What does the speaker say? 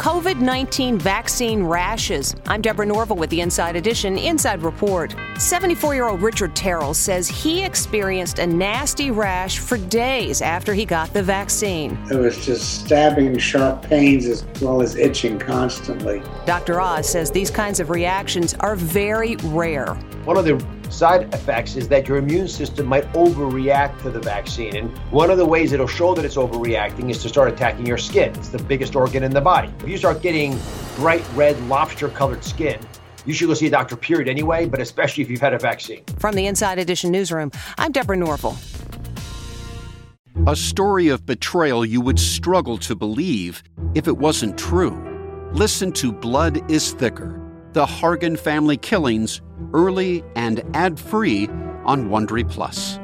COVID 19 vaccine rashes. I'm Deborah Norville with the Inside Edition Inside Report. 74 year old Richard Terrell says he experienced a nasty rash for days after he got the vaccine. It was just stabbing, sharp pains as well as itching constantly. Dr. Oz says these kinds of reactions are very rare. One of the side effects is that your immune system might overreact to the vaccine. And one of the ways it'll show that it's overreacting is to start attacking your skin. It's the biggest organ in the body. If you start getting bright red lobster colored skin, you should go see a doctor, period, anyway, but especially if you've had a vaccine. From the Inside Edition newsroom, I'm Deborah Norville. A story of betrayal you would struggle to believe if it wasn't true. Listen to Blood is Thicker The Hargan Family Killings early and ad-free on Wondery Plus.